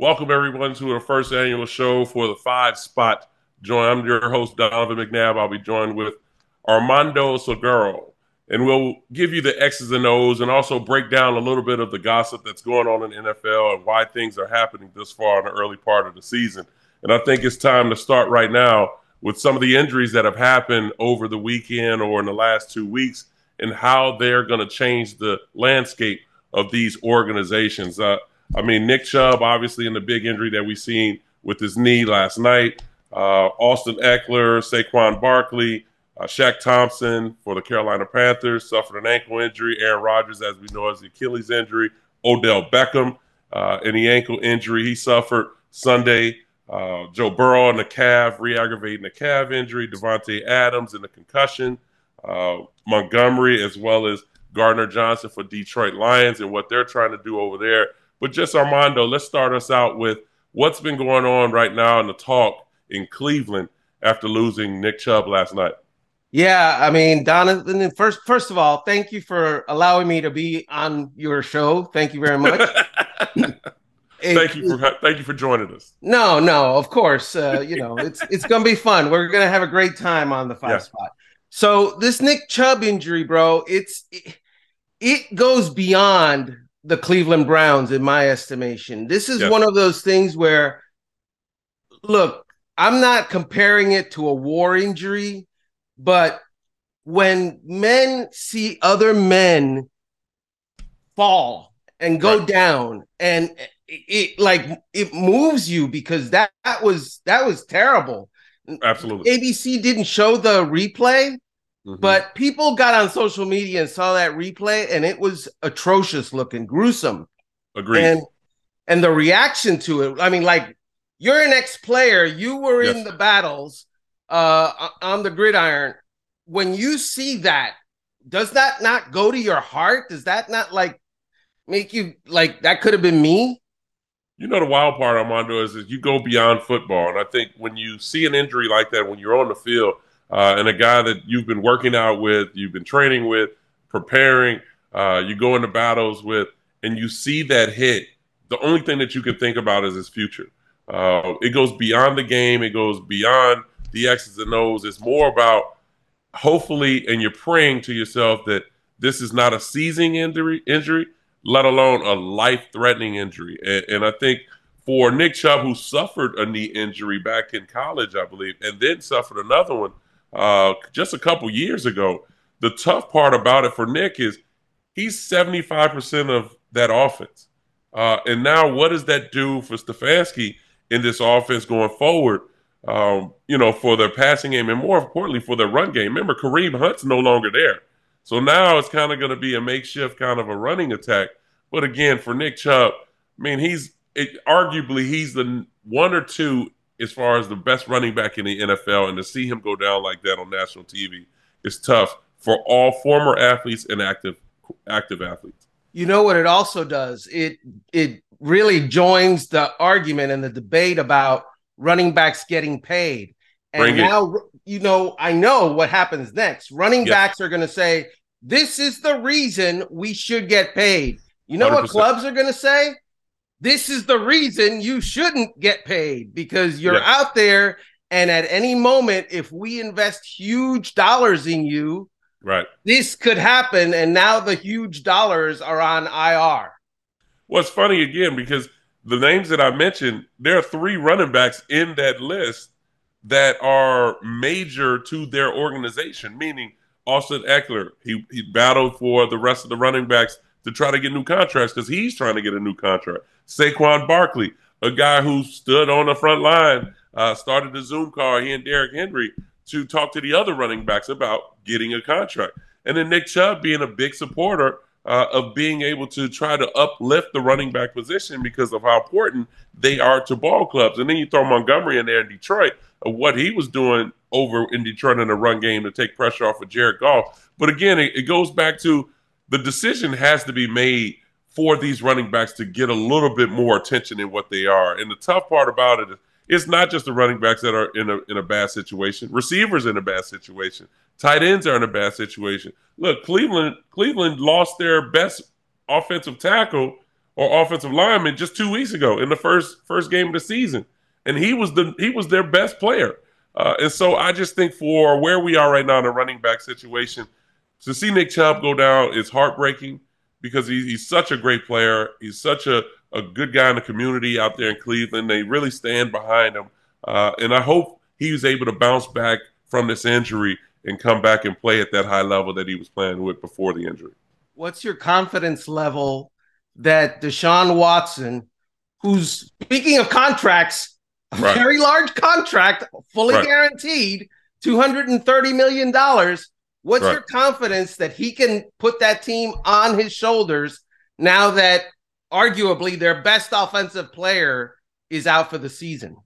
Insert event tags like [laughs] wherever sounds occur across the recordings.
Welcome everyone to the first annual show for the Five Spot Join. I'm your host Donovan McNabb. I'll be joined with Armando Salguero, and we'll give you the X's and O's and also break down a little bit of the gossip that's going on in the NFL and why things are happening this far in the early part of the season. And I think it's time to start right now with some of the injuries that have happened over the weekend or in the last two weeks and how they're going to change the landscape of these organizations. Uh, I mean, Nick Chubb, obviously, in the big injury that we seen with his knee last night. Uh, Austin Ekeler, Saquon Barkley, uh, Shaq Thompson for the Carolina Panthers suffered an ankle injury. Aaron Rodgers, as we know, has the Achilles injury. Odell Beckham, uh, any ankle injury he suffered Sunday. Uh, Joe Burrow in the calf, re-aggravating the calf injury. Davante Adams in the concussion. Uh, Montgomery as well as Gardner Johnson for Detroit Lions and what they're trying to do over there but just Armando, let's start us out with what's been going on right now in the talk in Cleveland after losing Nick Chubb last night. Yeah, I mean, Donovan. First, first of all, thank you for allowing me to be on your show. Thank you very much. [laughs] thank you for thank you for joining us. No, no, of course. Uh, you know, it's it's gonna be fun. We're gonna have a great time on the five yeah. spot. So this Nick Chubb injury, bro, it's it, it goes beyond the Cleveland Browns, in my estimation. This is one of those things where, look, I'm not comparing it to a war injury, but when men see other men fall and go right. down and it, it, like it moves you because that, that was that was terrible absolutely abc didn't show the replay Mm-hmm. But people got on social media and saw that replay, and it was atrocious looking, gruesome. Agreed. And and the reaction to it, I mean, like you're an ex-player, you were yes. in the battles uh, on the gridiron. When you see that, does that not go to your heart? Does that not like make you like that could have been me? You know the wild part, Armando, is that you go beyond football, and I think when you see an injury like that, when you're on the field uh, and a guy that you've been working out with, you've been training with, preparing, uh, you go into battles with, and you see that hit, the only thing that you can think about is his future. Uh, it goes beyond the game, it goes beyond the X's and O's. It's more about hopefully, and you're praying to yourself that this is not a seizing injury, injury let alone a life threatening injury. And, and I think for Nick Chubb, who suffered a knee injury back in college, I believe, and then suffered another one uh, just a couple years ago. The tough part about it for Nick is he's 75% of that offense. Uh, and now, what does that do for Stefanski in this offense going forward? Um, you know, for their passing game and more importantly for their run game. Remember, Kareem Hunt's no longer there. So now it's kind of going to be a makeshift kind of a running attack. But again, for Nick Chubb, I mean, he's it, arguably he's the one or two as far as the best running back in the NFL, and to see him go down like that on national TV is tough for all former athletes and active active athletes. You know what it also does? It it really joins the argument and the debate about running backs getting paid. And Bring now it. you know, I know what happens next. Running yes. backs are going to say, "This is the reason we should get paid." You know 100%. what clubs are going to say? This is the reason you shouldn't get paid because you're yeah. out there and at any moment if we invest huge dollars in you right. this could happen and now the huge dollars are on ir well it's funny again because the names that i mentioned there are three running backs in that list that are major to their organization meaning austin ekeler. He, he battled for the rest of the running backs to try to get new contracts because he's trying to get a new contract. Saquon Barkley, a guy who stood on the front line, uh, started the Zoom call, he and Derrick Henry, to talk to the other running backs about getting a contract. And then Nick Chubb being a big supporter uh, of being able to try to uplift the running back position because of how important they are to ball clubs. And then you throw Montgomery in there in Detroit of what he was doing over in Detroit in the run game to take pressure off of Jared Goff. But again, it, it goes back to the decision has to be made for these running backs to get a little bit more attention in what they are. And the tough part about it is it's not just the running backs that are in a in a bad situation. Receivers in a bad situation. Tight ends are in a bad situation. Look, Cleveland Cleveland lost their best offensive tackle or offensive lineman just two weeks ago in the first first game of the season, and he was the he was their best player. Uh, and so I just think for where we are right now in the running back situation, to see Nick Chubb go down is heartbreaking because he, he's such a great player. He's such a, a good guy in the community out there in Cleveland. They really stand behind him. Uh, and I hope he was able to bounce back from this injury and come back and play at that high level that he was playing with before the injury. What's your confidence level that Deshaun Watson, who's speaking of contracts, a right. very large contract, fully right. guaranteed, $230 million. What's right. your confidence that he can put that team on his shoulders now that arguably their best offensive player is out for the season?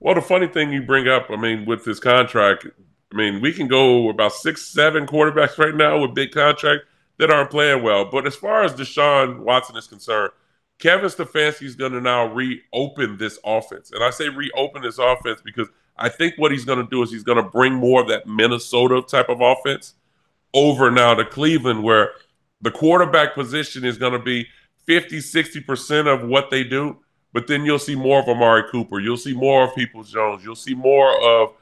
Well, the funny thing you bring up, I mean, with this contract, I mean, we can go about six, seven quarterbacks right now with big contract that aren't playing well. But as far as Deshaun Watson is concerned, Kevin Stefanski is going to now reopen this offense. And I say reopen this offense because I think what he's going to do is he's going to bring more of that Minnesota type of offense over now to Cleveland, where the quarterback position is going to be 50, 60% of what they do. But then you'll see more of Amari Cooper. You'll see more of Peoples Jones. You'll see more of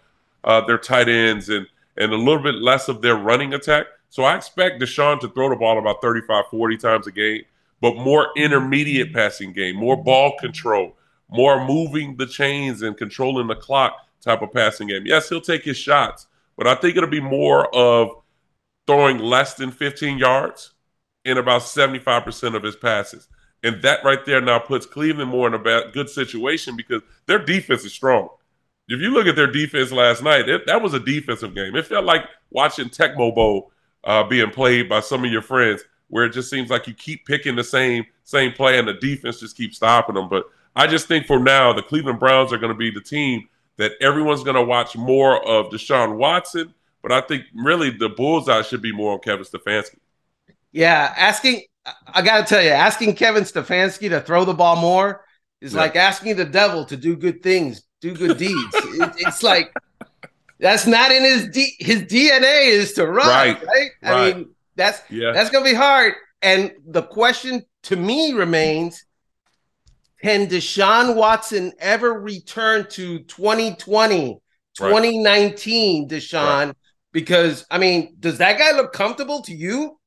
uh, their tight ends and, and a little bit less of their running attack. So I expect Deshaun to throw the ball about 35, 40 times a game, but more intermediate passing game, more ball control, more moving the chains and controlling the clock type of passing game. Yes, he'll take his shots, but I think it'll be more of throwing less than 15 yards in about 75% of his passes. And that right there now puts Cleveland more in a bad, good situation because their defense is strong. If you look at their defense last night, it, that was a defensive game. It felt like watching Tecmo Bowl uh, being played by some of your friends, where it just seems like you keep picking the same same play and the defense just keeps stopping them. But I just think for now, the Cleveland Browns are going to be the team that everyone's going to watch more of Deshaun Watson. But I think really the bullseye should be more on Kevin Stefanski. Yeah, asking I got to tell you, asking Kevin Stefanski to throw the ball more is yeah. like asking the devil to do good things, do good [laughs] deeds. it, it's like that's not in his D, his DNA is to run, right? right? I right. mean, that's yeah. that's gonna be hard. And the question to me remains: Can Deshaun Watson ever return to 2020, 2019 right. Deshaun? Right. Because I mean, does that guy look comfortable to you?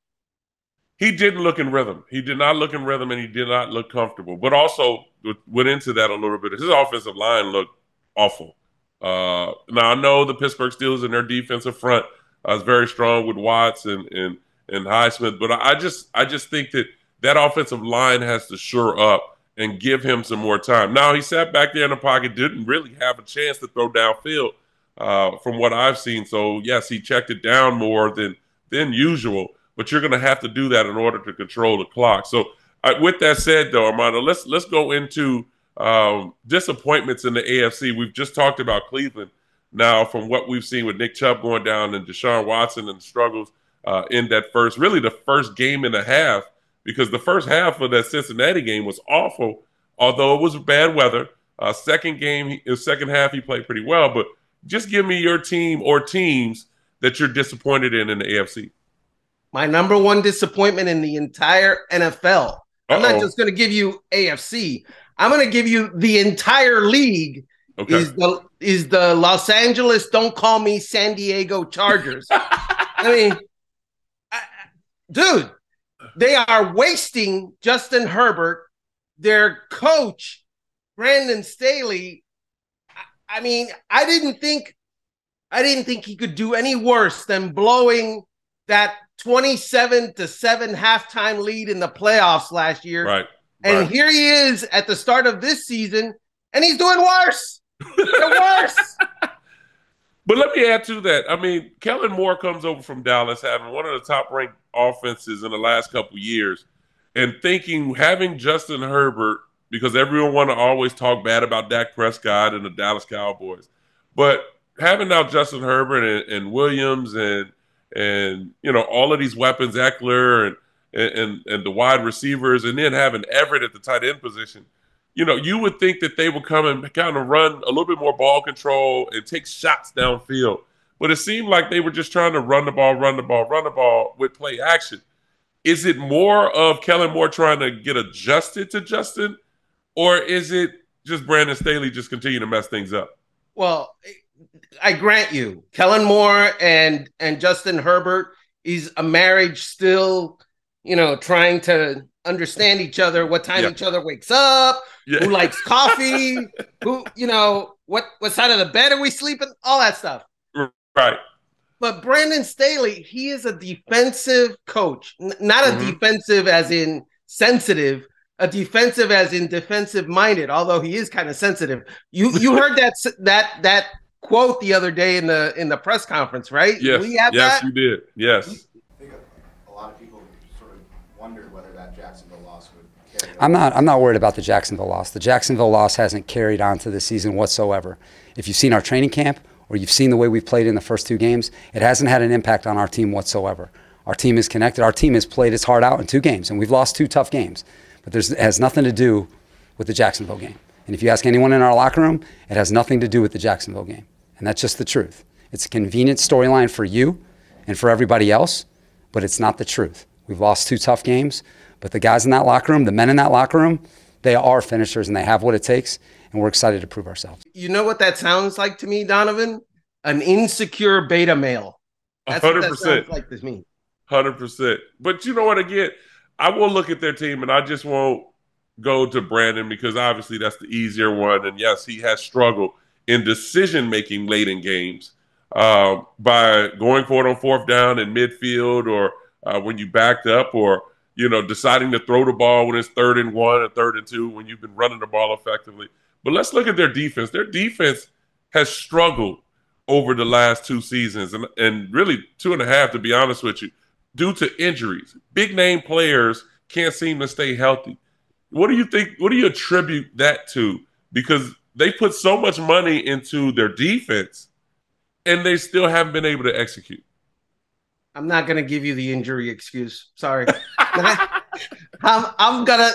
He didn't look in rhythm. He did not look in rhythm, and he did not look comfortable. But also went into that a little bit. His offensive line looked awful. Uh, now I know the Pittsburgh Steelers and their defensive front uh, is very strong with Watts and and and Highsmith, but I just I just think that that offensive line has to shore up and give him some more time. Now he sat back there in the pocket, didn't really have a chance to throw downfield uh, from what I've seen. So yes, he checked it down more than than usual, but you're going to have to do that in order to control the clock. So with that said, though, Armando, let's let's go into um, disappointments in the AFC. We've just talked about Cleveland. Now, from what we've seen with Nick Chubb going down and Deshaun Watson and the struggles uh, in that first, really the first game and a half, because the first half of that Cincinnati game was awful, although it was bad weather. Uh, second game, second half, he played pretty well. But just give me your team or teams that you're disappointed in in the AFC. My number one disappointment in the entire NFL. I'm not just going to give you AFC. I'm going to give you the entire league. Okay. Is the is the Los Angeles? Don't call me San Diego Chargers. [laughs] I mean, I, dude, they are wasting Justin Herbert. Their coach, Brandon Staley. I, mean, I didn't think, I didn't think he could do any worse than blowing that 27 to 7 halftime lead in the playoffs last year. Right. And right. here he is at the start of this season, and he's doing worse. [laughs] worse. But let me add to that. I mean, Kellen Moore comes over from Dallas, having one of the top ranked offenses in the last couple years, and thinking having Justin Herbert, because everyone want to always talk bad about Dak Prescott and the Dallas Cowboys, but having now Justin Herbert and, and Williams and and you know all of these weapons, Ekeler and and, and, and the wide receivers, and then having Everett at the tight end position, you know, you would think that they would come and kind of run a little bit more ball control and take shots downfield. But it seemed like they were just trying to run the ball, run the ball, run the ball with play action. is it more of Kellen Moore trying to get adjusted to Justin, or is it just Brandon Staley just continue to mess things up? Well, I grant you, Kellen Moore and and Justin Herbert is a marriage still, you know, trying to understand each other, what time yeah. each other wakes up, yeah. who likes coffee, [laughs] who, you know, what what side of the bed are we sleeping, all that stuff. Right. But Brandon Staley, he is a defensive coach, N- not a mm-hmm. defensive as in sensitive, a defensive as in defensive minded. Although he is kind of sensitive. You you heard that that that quote the other day in the in the press conference, right? Yes, yes, that? you did. Yes. I think a lot of people sort of wondered whether that Jacksonville loss would. Carry I'm not. I'm not worried about the Jacksonville loss. The Jacksonville loss hasn't carried on to the season whatsoever. If you've seen our training camp or you've seen the way we've played in the first two games, it hasn't had an impact on our team whatsoever. Our team is connected. Our team has played its heart out in two games, and we've lost two tough games. But it has nothing to do with the Jacksonville game. And if you ask anyone in our locker room, it has nothing to do with the Jacksonville game. And that's just the truth. It's a convenient storyline for you and for everybody else, but it's not the truth. We've lost two tough games, but the guys in that locker room, the men in that locker room, they are finishers and they have what it takes, and we're excited to prove ourselves. You know what that sounds like to me, Donovan? An insecure beta male. That's 100%. like this me. 100%. But you know what? Again, I will look at their team and I just won't go to Brandon because obviously that's the easier one. And yes, he has struggled in decision making late in games uh, by going for it on fourth down in midfield or uh, when you backed up or you know deciding to throw the ball when it's third and one or third and two when you've been running the ball effectively. But let's look at their defense. Their defense has struggled over the last two seasons and, and really two and a half, to be honest with you, due to injuries. Big name players can't seem to stay healthy. What do you think? What do you attribute that to? Because they put so much money into their defense and they still haven't been able to execute. I'm not going to give you the injury excuse. Sorry. I'm, I'm going to,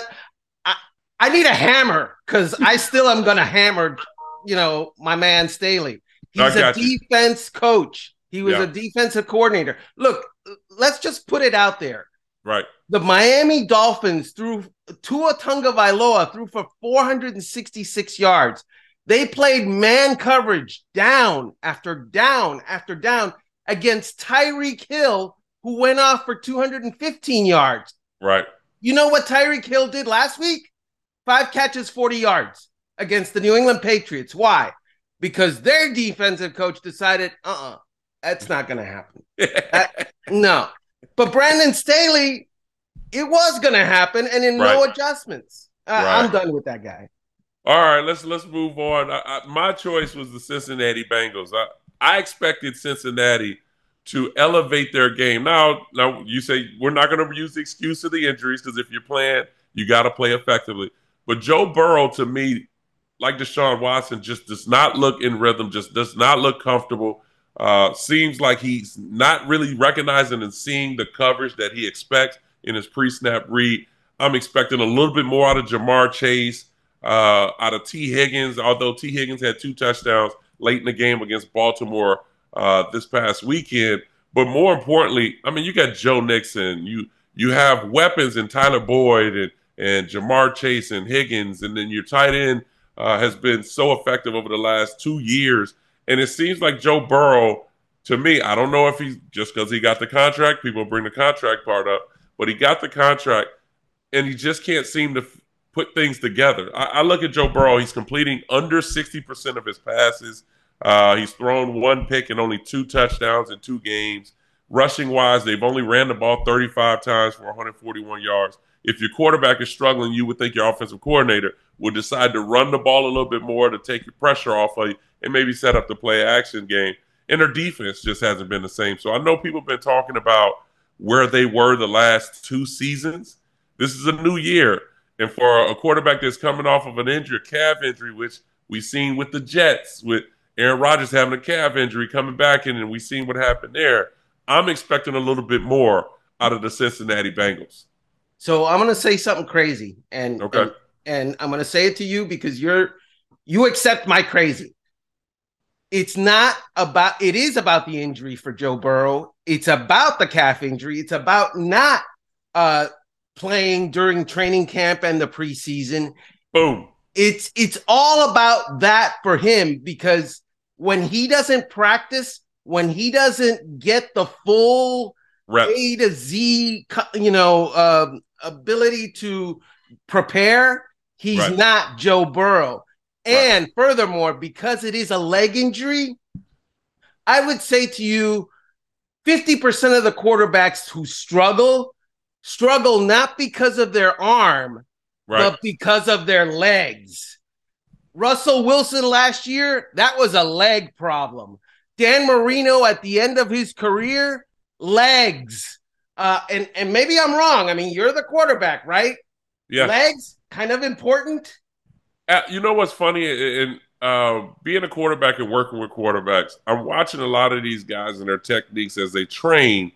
I need a hammer because I still am going to hammer, you know, my man Staley. He's a you. defense coach. He was yeah. a defensive coordinator. Look, let's just put it out there. Right. The Miami Dolphins threw Tua Tagovailoa threw for 466 yards. They played man coverage down after down after down against Tyreek Hill, who went off for 215 yards. Right. You know what Tyreek Hill did last week? Five catches, 40 yards against the New England Patriots. Why? Because their defensive coach decided, uh uh-uh, uh, that's not going to happen. [laughs] uh, no. But Brandon Staley, it was going to happen and in right. no adjustments. Uh, right. I'm done with that guy. All right, let's let's move on. I, I, my choice was the Cincinnati Bengals. I, I expected Cincinnati to elevate their game. Now, now you say we're not going to use the excuse of the injuries because if you're playing, you got to play effectively. But Joe Burrow, to me, like Deshaun Watson, just does not look in rhythm. Just does not look comfortable. Uh, seems like he's not really recognizing and seeing the coverage that he expects in his pre-snap read. I'm expecting a little bit more out of Ja'Marr Chase uh, out of Tee Higgins, although Tee Higgins had two touchdowns late in the game against Baltimore uh, this past weekend. But more importantly, I mean, you got Joe Mixon. you you have weapons in Tyler Boyd and and Ja'Marr Chase and Higgins, and then your tight end uh, has been so effective over the last two years. And it seems like Joe Burrow, to me, I don't know if he's just because he got the contract. People bring the contract part up, but he got the contract, and he just can't seem to put things together. I, I, look at Joe Burrow; he's completing under sixty percent of his passes. Uh, he's thrown one pick and only two touchdowns in two games. Rushing wise, they've only ran the ball 35 times for 141 yards. If your quarterback is struggling, you would think your offensive coordinator would decide to run the ball a little bit more to take your pressure off of you and maybe set up the play action game. And their defense just hasn't been the same. So I know people have been talking about where they were the last two seasons. This is a new year. And for a quarterback that's coming off of an injury, a calf injury, which we've seen with the Jets, with Aaron Rodgers having a calf injury coming back in, and we've seen what happened there. I'm expecting a little bit more out of the Cincinnati Bengals. So I'm going to say something crazy, and okay, and, and I'm going to say it to you because you're you accept my crazy. It's not about. It is about the injury for Joe Burrow. It's about the calf injury. It's about not uh, playing during training camp and the preseason. Boom. It's it's all about that for him because when he doesn't practice, when he doesn't get the full Reps. A to Z, you know, um, ability to prepare, he's Right. not Joe Burrow. Right. And furthermore, because it is a leg injury, I would say to you 50% of the quarterbacks who struggle struggle not because of their arm, Right. but because of their legs. Russell Wilson last year, that was a leg problem. Dan Marino at the end of his career, legs. Uh, and, and maybe I'm wrong. I mean, you're the quarterback, right? yeah. Legs, kind of important. Uh, you know what's funny in uh, being a quarterback and working with quarterbacks, I'm watching a lot of these guys and their techniques as they train,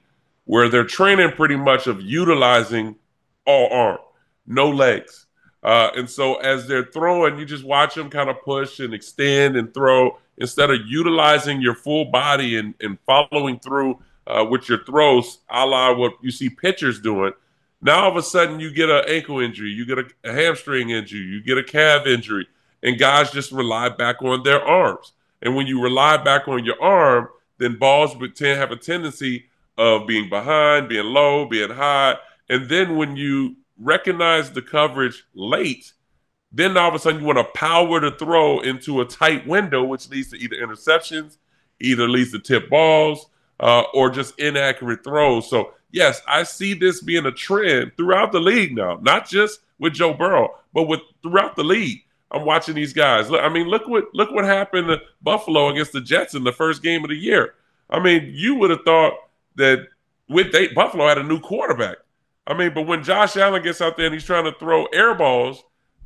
where they're training pretty much of utilizing all arm, no legs. Uh, and so as they're throwing, you just watch them kind of push and extend and throw instead of utilizing your full body and, and following through uh, with your throws, a la what you see pitchers doing. Now all of a sudden you get an ankle injury, you get a, a hamstring injury, you get a calf injury, and guys just rely back on their arms. And when you rely back on your arm, then balls would tend have a tendency of being behind, being low, being high. And then when you recognize the coverage late, then all of a sudden you want to power the throw into a tight window, which leads to either interceptions, either leads to tip balls, uh, or just inaccurate throws. So yes, I see this being a trend throughout the league now, not just with Joe Burrow, but with throughout the league. I'm watching these guys. I mean, look what look what happened to Buffalo against the Jets in the first game of the year. I mean, you would have thought that with they, Buffalo had a new quarterback. I mean, but when Josh Allen gets out there and he's trying to throw air balls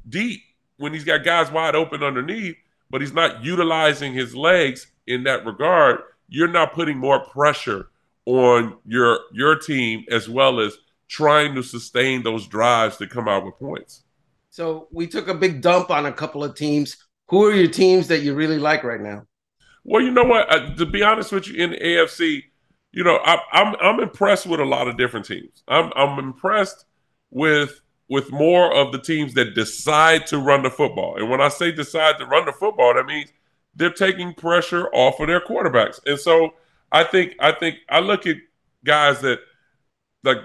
deep when he's got guys wide open underneath, but he's not utilizing his legs in that regard, you're not putting more pressure on your your team as well as trying to sustain those drives to come out with points. So we took a big dump on a couple of teams. Who are your teams that you really like right now? Well, you know what? Uh, to be honest with you, in the AFC, you know, I, I'm I'm impressed with a lot of different teams. I'm I'm impressed with with more of the teams that decide to run the football. And when I say decide to run the football, that means they're taking pressure off of their quarterbacks. And so I think I think I look at guys that like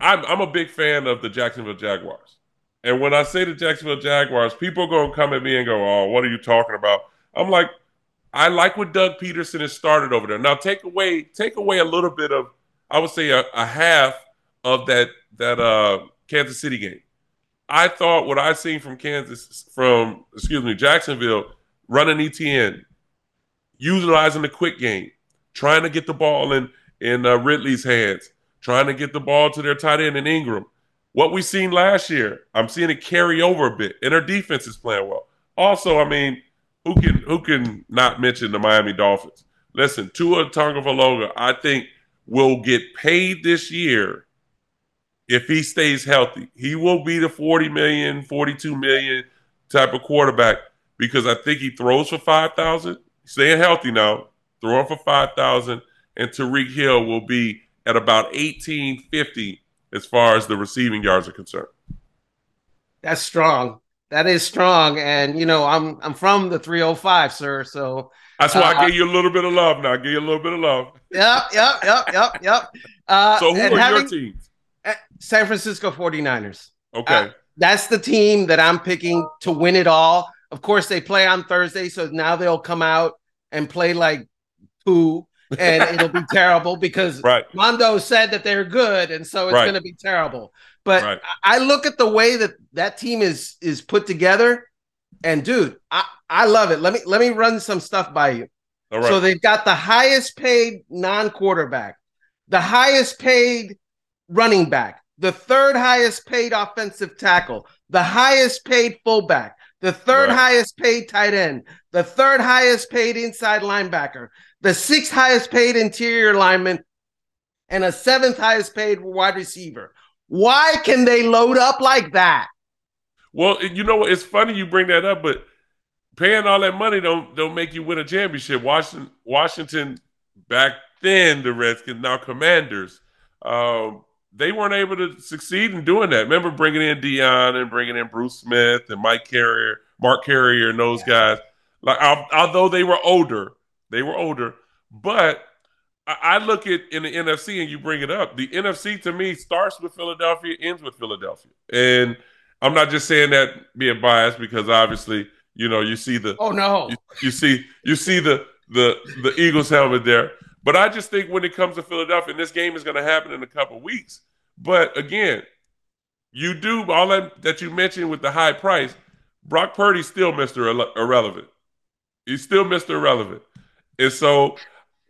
I'm I'm a big fan of the Jacksonville Jaguars. And when I say the Jacksonville Jaguars, people are to come at me and go, "Oh, what are you talking about?" I'm like, I like what Doug Pederson has started over there. Now take away take away a little bit of I would say a, a half of that that uh Kansas City game. I thought what I seen from Kansas from excuse me Jacksonville running ETN, utilizing the quick game, trying to get the ball in in uh, Ridley's hands, trying to get the ball to their tight end in Engram. What we seen last year, I'm seeing it carry over a bit, and their defense is playing well. Also, I mean, who can who can not mention the Miami Dolphins? Listen, Tua Tagovailoa, I think will get paid this year if he stays healthy. He will be the 40 million, 42 million type of quarterback because I think he throws for 5,000. Staying healthy now, throwing for 5,000 and Tyreek Hill will be at about 1850 as far as the receiving yards are concerned. That's strong. That is strong. And you know, I'm I'm from the 305, sir. So That's why Uh, I gave you a little bit of love now. I give you a little bit of love. yep, yep, yep, yep, yep. [laughs] Uh, So who are having- your teams? uh, San Francisco 49ers. Okay. Uh, that's the team that I'm picking to win it all. Of course, they play on Thursday, so now they'll come out and play like poo, and it'll be [laughs] terrible because right. Mondo said that they're good, and so it's Right. going to be terrible. But Right. I look at the way that that team is is put together, and dude, I I love it. Let me let me run some stuff by you. Right. So they've got the highest paid non-quarterback, the highest paid running back, the third highest paid offensive tackle, the highest paid fullback, the third Right. highest paid tight end, the third highest paid inside linebacker, the sixth highest paid interior lineman, and a seventh highest paid wide receiver. Why can they load up like that? Well, you know what? It's funny you bring that up, but paying all that money don't don't make you win a championship. Washington, Washington back then the Redskins, now Commanders. Um, they weren't able to succeed in doing that. Remember bringing in Deion and bringing in Bruce Smith and Mike Carrier, Mark Carrier, and those yeah. guys. Like although they were older, they were older, but I look at in the NFC and you bring it up. The NFC to me starts with Philadelphia, ends with Philadelphia, and I'm not just saying that being biased because obviously you know you see the oh no you, you see you see the the the Eagles helmet there, but I just think when it comes to Philadelphia, and this game is going to happen in a couple weeks. But again, you do all that that you mentioned with the high price. Brock Purdy's still Mister Irrelevant. He's still Mister Irrelevant, and so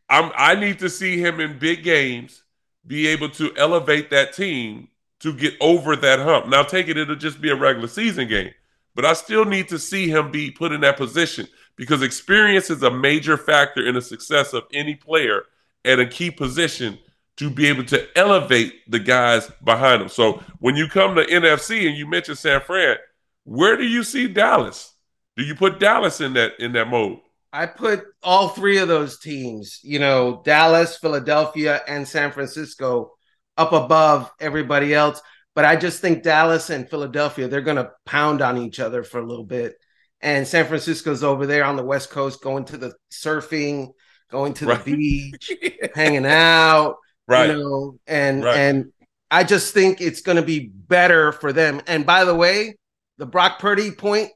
I'm I need to see him in big games be able to elevate that team to get over that hump. Now, take it, it'll just be a regular season game, but I still need to see him be put in that position because experience is a major factor in the success of any player at a key position to be able to elevate the guys behind them. So when you come to NFC and you mention San Fran, where do you see Dallas? Do you put Dallas in that in that mode? I put all three of those teams, you know, Dallas, Philadelphia, and San Francisco up above everybody else. But I just think Dallas and Philadelphia, they're going to pound on each other for a little bit. And San Francisco's over there on the West Coast going to the surfing, going to right. the beach, [laughs] hanging out, right? You know, and right. and I just think it's going to be better for them. And by the way, the Brock Purdy point,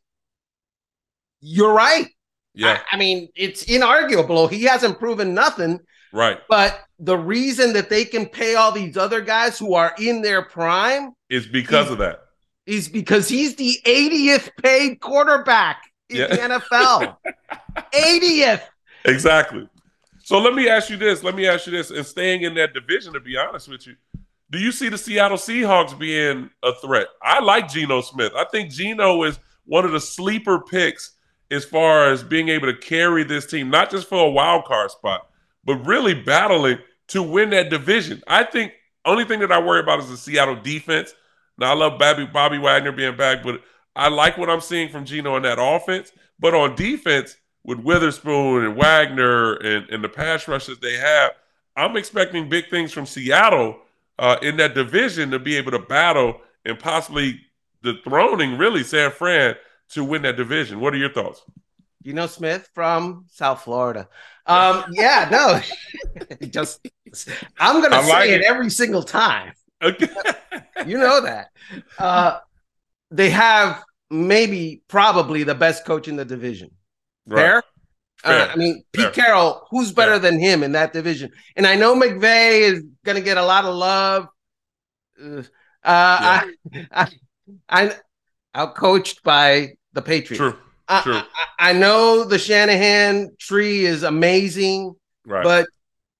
you're right. Yeah. I, I, mean, it's inarguable. He hasn't proven nothing. Right. But the reason that they can pay all these other guys who are in their prime is because of that. Is because he's the 80th paid quarterback in yeah. the NFL. 80th. [laughs] Exactly. So let me ask you this. Let me ask you this. And staying in that division, to be honest with you, do you see the Seattle Seahawks being a threat? I like Geno Smith. I think Geno is one of the sleeper picks as far as being able to carry this team, not just for a wild card spot, but really battling to win that division. I think only thing that I worry about is the Seattle defense. Now I love Bobby Bobby Wagner being back, but I like what I'm seeing from Geno in that offense. But on defense, with Witherspoon and Wagner and, and the pass rushes they have, I'm expecting big things from Seattle uh, in that division to be able to battle and possibly dethroning really San Fran to win that division. What are your thoughts? You know Smith from South Florida. Um, [laughs] yeah, no, [laughs] just I'm gonna say it. it. every single time. Okay. [laughs] you know that. Uh, they have maybe probably the best coach in the division. Right. Fair? Uh, I mean, Pete Fair. Carroll, who's better Fair. than him in that division? And I know McVay is going to get a lot of love. Uh, yeah. I, I, I, out coached by the Patriots. True. I, True. I, I, know the Shanahan tree is amazing, right. but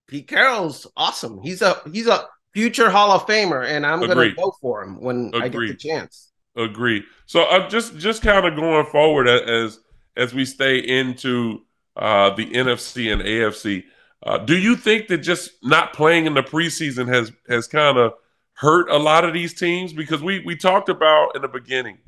Pete Carroll's awesome. He's a he's a future Hall of Famer, and I'm going to vote for him when Agreed. I get the chance. Agree. So I'm uh, just just kind of going forward as as we stay into uh, the NFC and AFC. Uh, do you think that just not playing in the preseason has has kind of hurt a lot of these teams? Because we we talked about in the beginning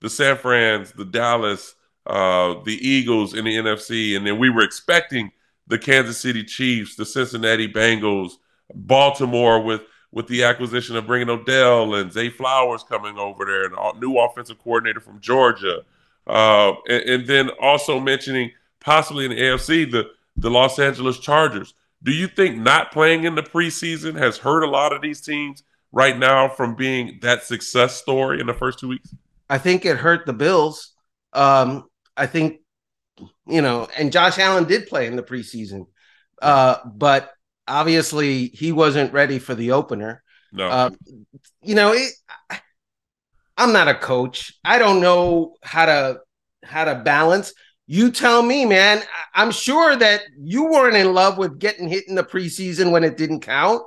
the San Fran's, the Dallas, uh, the Eagles in the NFC, and then we were expecting the Kansas City Chiefs, the Cincinnati Bengals, Baltimore with with the acquisition of bringing Odell and Zay Flowers coming over there, and a new offensive coordinator from Georgia, uh, and, and, then also mentioning possibly in the AFC the the Los Angeles Chargers. Do you think not playing in the preseason has hurt a lot of these teams right now from being that success story in the first two weeks? I think it hurt the Bills. Um, I think, you know, and Josh Allen did play in the preseason, uh, but obviously he wasn't ready for the opener. No, uh, you know, it, I'm not a coach. I don't know how to how to balance. You tell me, man. I'm sure that you weren't in love with getting hit in the preseason when it didn't count.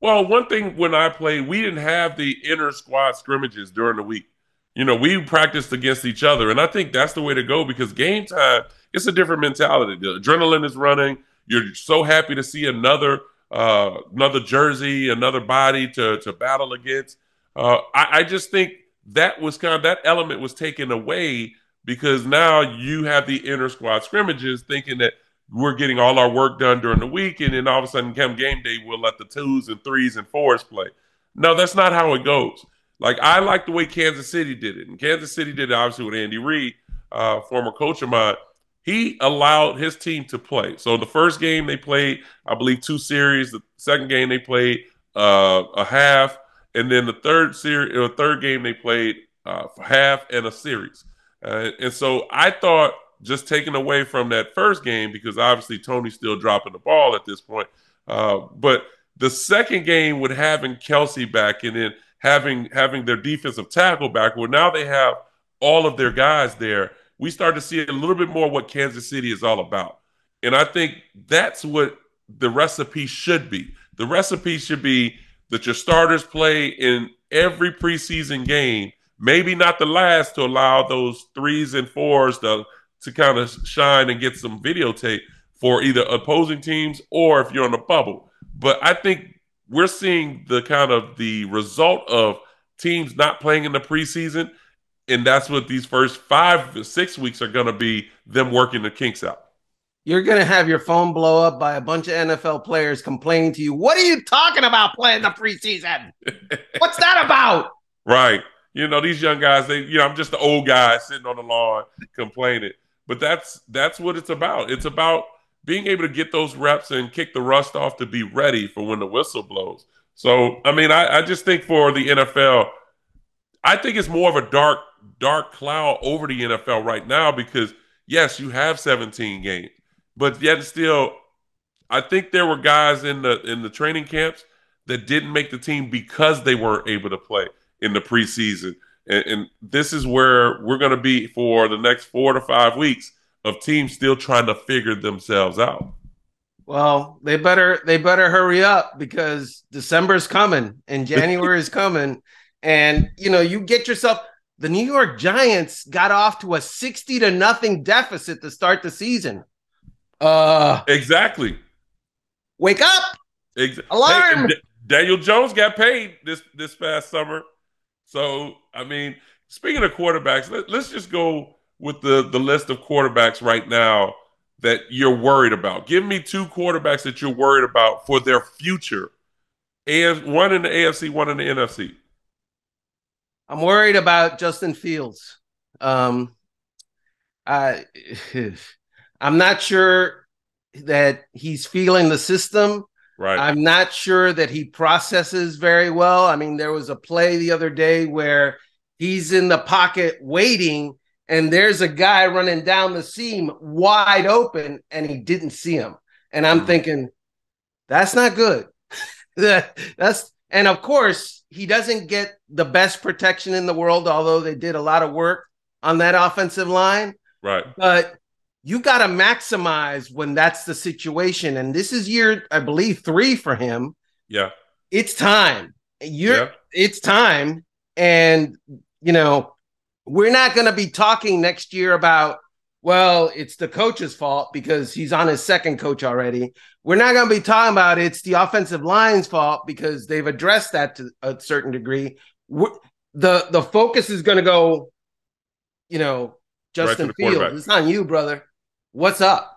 Well, one thing when I played, we didn't have the inner squad scrimmages during the week you know, we practiced against each other. And I think that's the way to go because game time, it's a different mentality. The adrenaline is running. You're so happy to see another uh, another jersey, another body to to battle against. Uh, I, I just think that was kind of that element was taken away because now you have the inner squad scrimmages thinking that we're getting all our work done during the week, and then all of a sudden come game day, we'll let the twos and threes and fours play. No, that's not how it goes. Like I like the way Kansas City did it, and Kansas City did it obviously with Andy Reid, uh, former coach of mine. He allowed his team to play. So the first game they played, I believe, two series. The second game they played uh, a half, and then the third series, or third game they played uh, half and a series. Uh, and so I thought just taking away from that first game because obviously Toney's still dropping the ball at this point. Uh, but the second game with having Kelce back and then having having their defensive tackle back, well now they have all of their guys there. We start to see a little bit more what Kansas City is all about, and I think that's what the recipe should be. The recipe should be that your starters play in every preseason game, maybe not the last to allow those threes and fours to to kind of shine and get some videotape for either opposing teams or if you're on the bubble. But I think we're seeing the kind of the result of teams not playing in the preseason, and that's what these first five six weeks are going to be them working the kinks out. You're going to have your phone blow up by a bunch of NFL players complaining to you. What are you talking about playing the preseason? [laughs] What's that about? Right. You know, these young guys, they, you know, I'm just the old guy sitting on the lawn complaining. But that's that's what it's about. It's about being able to get those reps and kick the rust off to be ready for when the whistle blows. So, I mean, I, I just think for the NFL, I think it's more of a dark, dark cloud over the NFL right now because yes, you have 17 games, but yet still, I think there were guys in the in the training camps that didn't make the team because they weren't able to play in the preseason. And, and this is where we're going to be for the next four to five weeks of teams still trying to figure themselves out. Well, they better they better hurry up because December's coming and January is coming, [laughs] and you know you get yourself. The New York Giants got off to a sixty to nothing deficit to start the season. Uh, exactly. Wake up! Ex- Alarm! Hey, Daniel Jones got paid this this past summer. So, I mean, speaking of quarterbacks, let, us just go with the, the list of quarterbacks right now that you're worried about. Give me two quarterbacks that you're worried about for their future. AF, one in the AFC, one in the NFC. I'm worried about Justin Fields. Um, I, [laughs] I'm not sure that he's feeling the system. Right. I'm not sure that he processes very well. I mean, there was a play the other day where he's in the pocket waiting, and there's a guy running down the seam wide open, and he didn't see him. And I'm mm. thinking, that's not good. [laughs] that's and of course he doesn't get the best protection in the world, although they did a lot of work on that offensive line. Right. But you got to maximize when that's the situation. And this is year, I believe, three for him. Yeah. It's time. You're yeah. it's time. And you know, we're not gonna be talking next year about, well, it's the coach's fault because he's on his second coach already. We're not gonna be talking about it's the offensive line's fault because they've addressed that to a certain degree. We're, the the focus is gonna go, you know, Justin right Fields. It's on you, brother. What's up?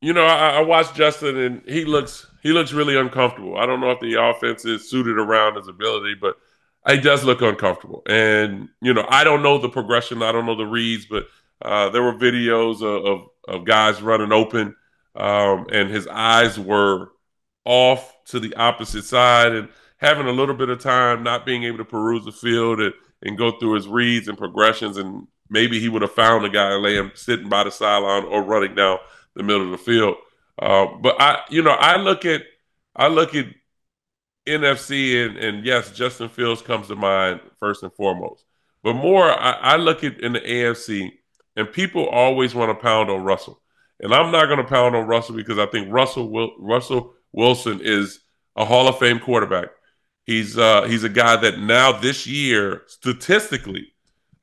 You know, I, I, watched Justin, and he looks he looks really uncomfortable. I don't know if the offense is suited around his ability, but he does look uncomfortable. And you know, I don't know the progression, I don't know the reads, but uh, there were videos of, of, of guys running open, um, and his eyes were off to the opposite side, and having a little bit of time, not being able to peruse the field and, and go through his reads and progressions and maybe he would have found a guy and lay him sitting by the sideline or running down the middle of the field. Uh, but I, you know, I look at I look at NFC and, and yes, Justin Fields comes to mind first and foremost. But more, I, I look at in the AFC, and people always want to pound on Russell, and I'm not going to pound on Russell because I think Russell Will, Russell Wilson is a Hall of Fame quarterback. He's uh, he's a guy that now this year statistically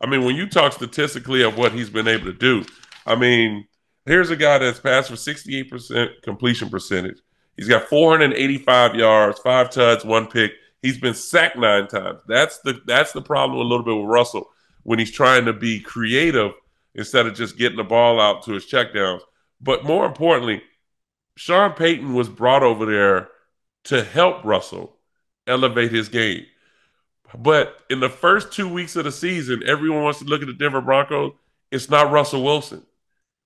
I mean, when you talk statistically of what he's been able to do, I mean, here's a guy that's passed for 68% completion percentage. He's got 485 yards, five tuds, one pick. He's been sacked nine times. That's the that's the problem a little bit with Russell when he's trying to be creative instead of just getting the ball out to his checkdowns. But more importantly, Sean Payton was brought over there to help Russell elevate his game. But in the first two weeks of the season, everyone wants to look at the Denver Broncos. It's not Russell Wilson.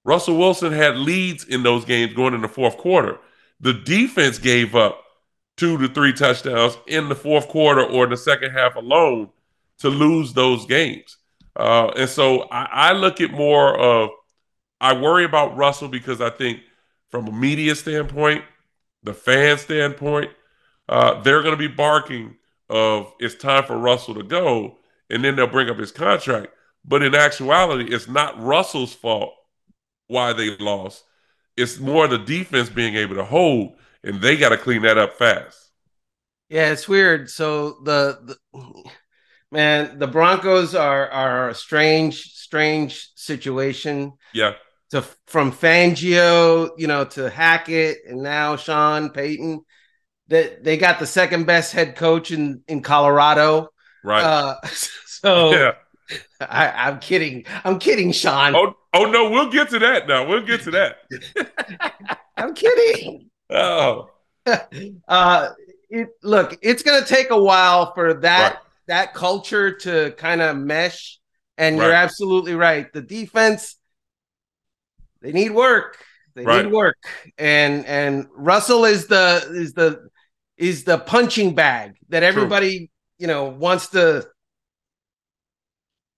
Russell Wilson had leads in those games going in the fourth quarter. The defense gave up two to three touchdowns in the fourth quarter or the second half alone to lose those games. Uh, and so I, I look at more of I worry about Russell because I think from a media standpoint, the fan standpoint, uh, they're going to be barking of it's time for Russell to go, and then they'll bring up his contract. But in actuality, it's not Russell's fault why they lost. It's more the defense being able to hold, and they got to clean that up fast. Yeah, it's weird. So the, the man, the Broncos are are a strange, strange situation. Yeah. To from Fangio, you know, to Hackett, and now Sean Payton. That they got the second best head coach in in Colorado. Right. Uh, [laughs] so yeah. I, am kidding. I'm kidding, Sean. Oh, oh no, we'll get to that now. We'll get to that. [laughs] I'm kidding. Oh. [laughs] Uh, it, look, it's going to take a while for that right. that culture to kind of mesh. And right. you're absolutely right. The defense, they need work. They right. need work. And and Russell is the is the is the punching bag that everybody True. you know wants to.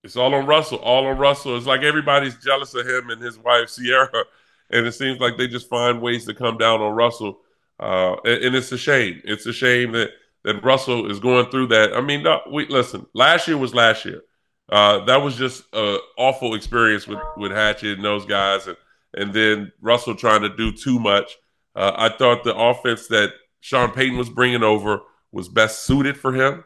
It's all on Russell. All on Russell. It's like everybody's jealous of him and his wife Ciara, and it seems like they just find ways to come down on Russell uh, and, and, it's a shame. It's a shame that that Russell is going through that. I mean, no, we listen. Last year was last year. Uh, that was just an awful experience with with Hackett and those guys, and and then Russell trying to do too much. Uh, I thought the offense that Sean Payton was bringing over was best suited for him,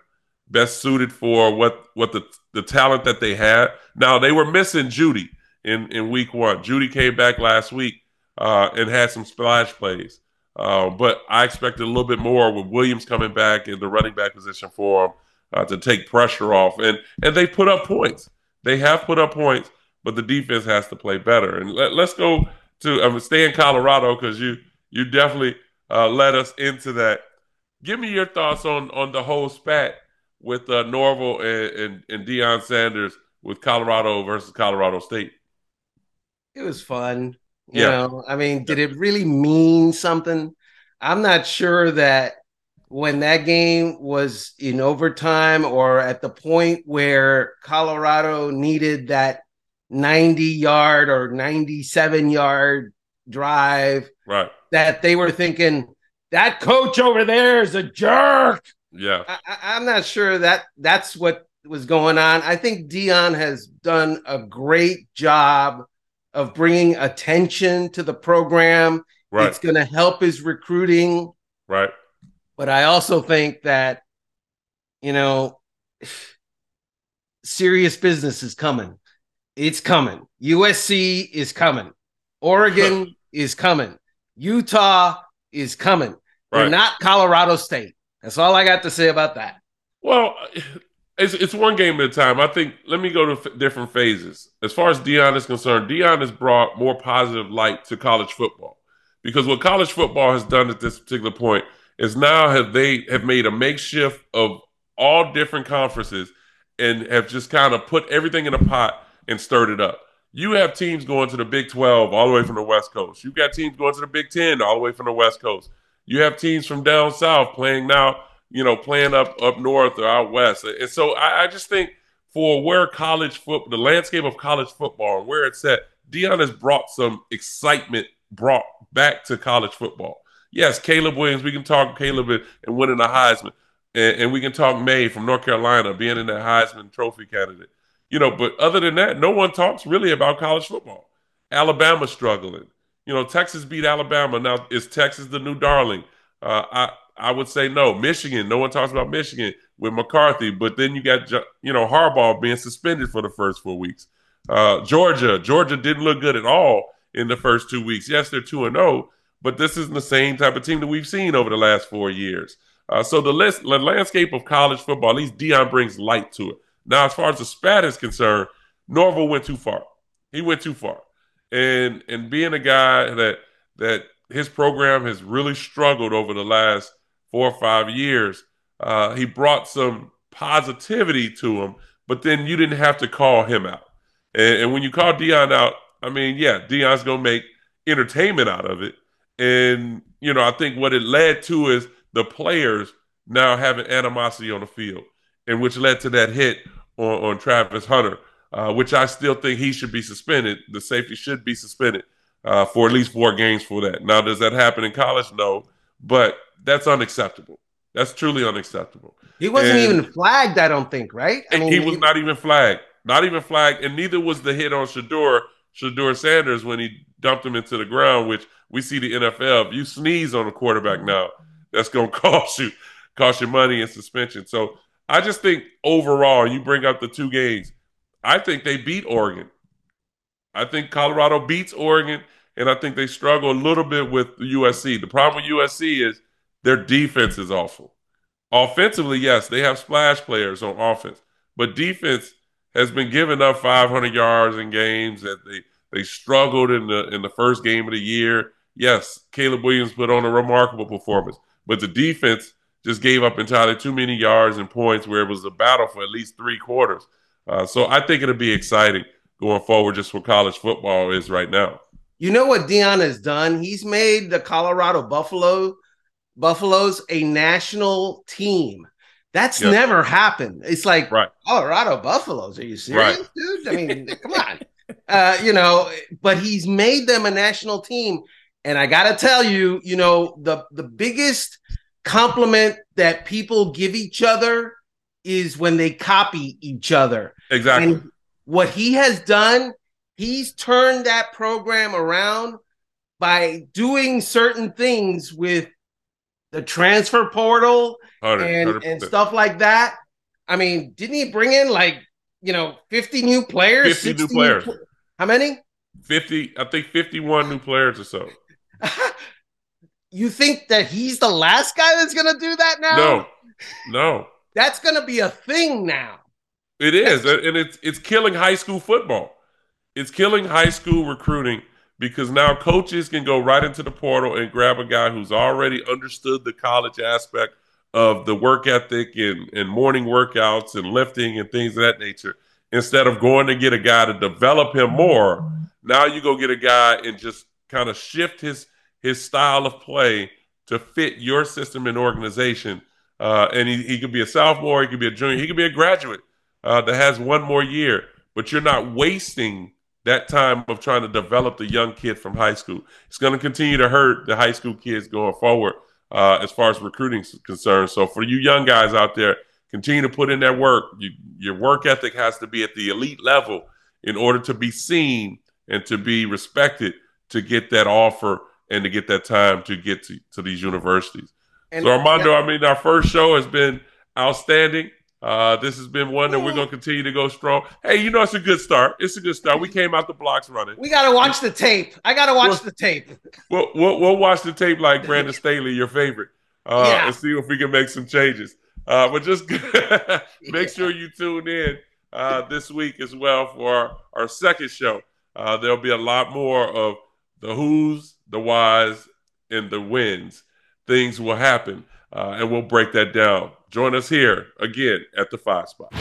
best suited for what what the the talent that they had. Now they were missing Jeudy in in week one. Jeudy came back last week uh, and had some splash plays. Uh, but I expected a little bit more with Williams coming back in the running back position for him uh, to take pressure off. And and they put up points. They have put up points, but the defense has to play better. And let, us go to um, stay in Colorado because you you definitely uh, led us into that. Give me your thoughts on on the whole spat with uh, Norvell and, and, and Deion Sanders with Colorado versus Colorado State. It was fun. You yeah. know, I mean, did it really mean something? I'm not sure that when that game was in overtime or at the point where Colorado needed that 90 yard or 97 yard drive, right? That they were thinking that coach over there is a jerk. Yeah, I, am not sure that that's what was going on. I think Deion has done a great job of bringing attention to the program. Right. It's going to help his recruiting. Right. But I also think that, you know, serious business is coming. It's coming. USC is coming. Oregon [laughs] is coming. Utah is coming. Right. They're not Colorado State. That's all I got to say about that. Well, it's, it's one game at a time. I think. Let me go to f- different phases. As far as Deion is concerned, Deion has brought more positive light to college football because what college football has done at this particular point is now have they have made a makeshift of all different conferences and have just kind of put everything in a pot and stirred it up. You have teams going to the Big 12 all the way from the West Coast. You've got teams going to the Big 10 all the way from the West Coast. You have teams from down south playing now you know, playing up up north or out west. And so I, I just think for where college football, the landscape of college football and where it's at, Deion has brought some excitement brought back to college football. Yes, Caleb Williams, we can talk Caleb and winning the Heisman. And, and we can talk Maye from North Carolina being in that Heisman Trophy candidate. You know, but other than that, no one talks really about college football. Alabama struggling. You know, Texas beat Alabama. Now, is Texas the new darling? Uh, I, I would say no. Michigan, no one talks about Michigan with McCarthy, but then you got you know Harbaugh being suspended for the first four weeks. Uh, Georgia, Georgia didn't look good at all in the first two weeks. Yes, they're two and zero, oh, but this isn't the same type of team that we've seen over the last four years. Uh, so the, list, the landscape of college football, at least Deion brings light to it. Now, as far as the spat is concerned, Norvell went too far. He went too far, and and being a guy that that his program has really struggled over the last four or five years. Uh, he brought some positivity to him, but then you didn't have to call him out. And, and when you call Deion out, I mean, yeah, Deion's gonna make entertainment out of it. And you know, I think what it led to is the players now having animosity on the field, and which led to that hit on, on Travis Hunter, uh, which I still think he should be suspended. The safety should be suspended uh, for at least four games for that. Now, does that happen in college? No, but that's unacceptable. That's truly unacceptable. He wasn't and, even flagged, I don't think, right? I mean, he was he, not even flagged. Not even flagged, and neither was the hit on Shedeur, Shedeur Sanders when he dumped him into the ground, which we see the NFL. If you sneeze on a quarterback now, that's going [laughs] to cost you cost you money and suspension. So I just think overall, you bring up the two games. I think they beat Oregon. I think Colorado beats Oregon, and I think they struggle a little bit with USC. The problem with USC is their defense is awful. Offensively, yes, they have splash players on offense, but defense has been giving up 500 yards in games that they they struggled in the in the first game of the year. Yes, Caleb Williams put on a remarkable performance, but the defense just gave up entirely too many yards and points where it was a battle for at least three quarters. Uh, so I think it'll be exciting going forward just where college football is right now. You know what Deion has done? He's made the Colorado Buffalo Buffaloes a national team. That's yep. never happened. It's like right. Colorado Buffaloes. Are you serious, right. dude? I mean, [laughs] come on. Uh, you know, but he's made them a national team. And I gotta tell you, you know, the the biggest compliment that people give each other is when they copy each other. Exactly. And what he has done, he's turned that program around by doing certain things with the transfer portal 100, and, and stuff like that. I mean, didn't he bring in like, you know, 50 new players? 50 new players. New, how many? 50, I think 51 new players or so. [laughs] you think that he's the last guy that's going to do that now? No, no. That's going to be a thing now. It is, and it's it's killing high school football. It's killing high school recruiting because now coaches can go right into the portal and grab a guy who's already understood the college aspect of the work ethic and, and morning workouts and lifting and things of that nature. Instead of going to get a guy to develop him more, now you go get a guy and just kind of shift his his style of play to fit your system and organization. Uh, and he, he could be a sophomore, he could be a junior, he could be a graduate uh, that has one more year, but you're not wasting that time of trying to develop the young kid from high school. It's going to continue to hurt the high school kids going forward uh, as far as recruiting is concerned. So for you young guys out there, continue to put in that work. You, your work ethic has to be at the elite level in order to be seen and to be respected to get that offer and to get that time to get to, to these universities. And so Armando, I mean, our first show has been outstanding. Uh, this has been one that we're going to continue to go strong. Hey, you know, it's a good start. It's a good start. We came out the blocks running. We got to watch the tape. I got to watch we'll, the tape. We'll, we'll, we'll, watch the tape like [laughs] Brandon Staley, your favorite, uh, yeah. and see if we can make some changes. Uh, but just [laughs] make sure you tune in uh, this week as well for our, our second show. Uh, there'll be a lot more of the who's, the whys, and the wins. Things will happen, uh, and we'll break that down. Join us here again at the five spot.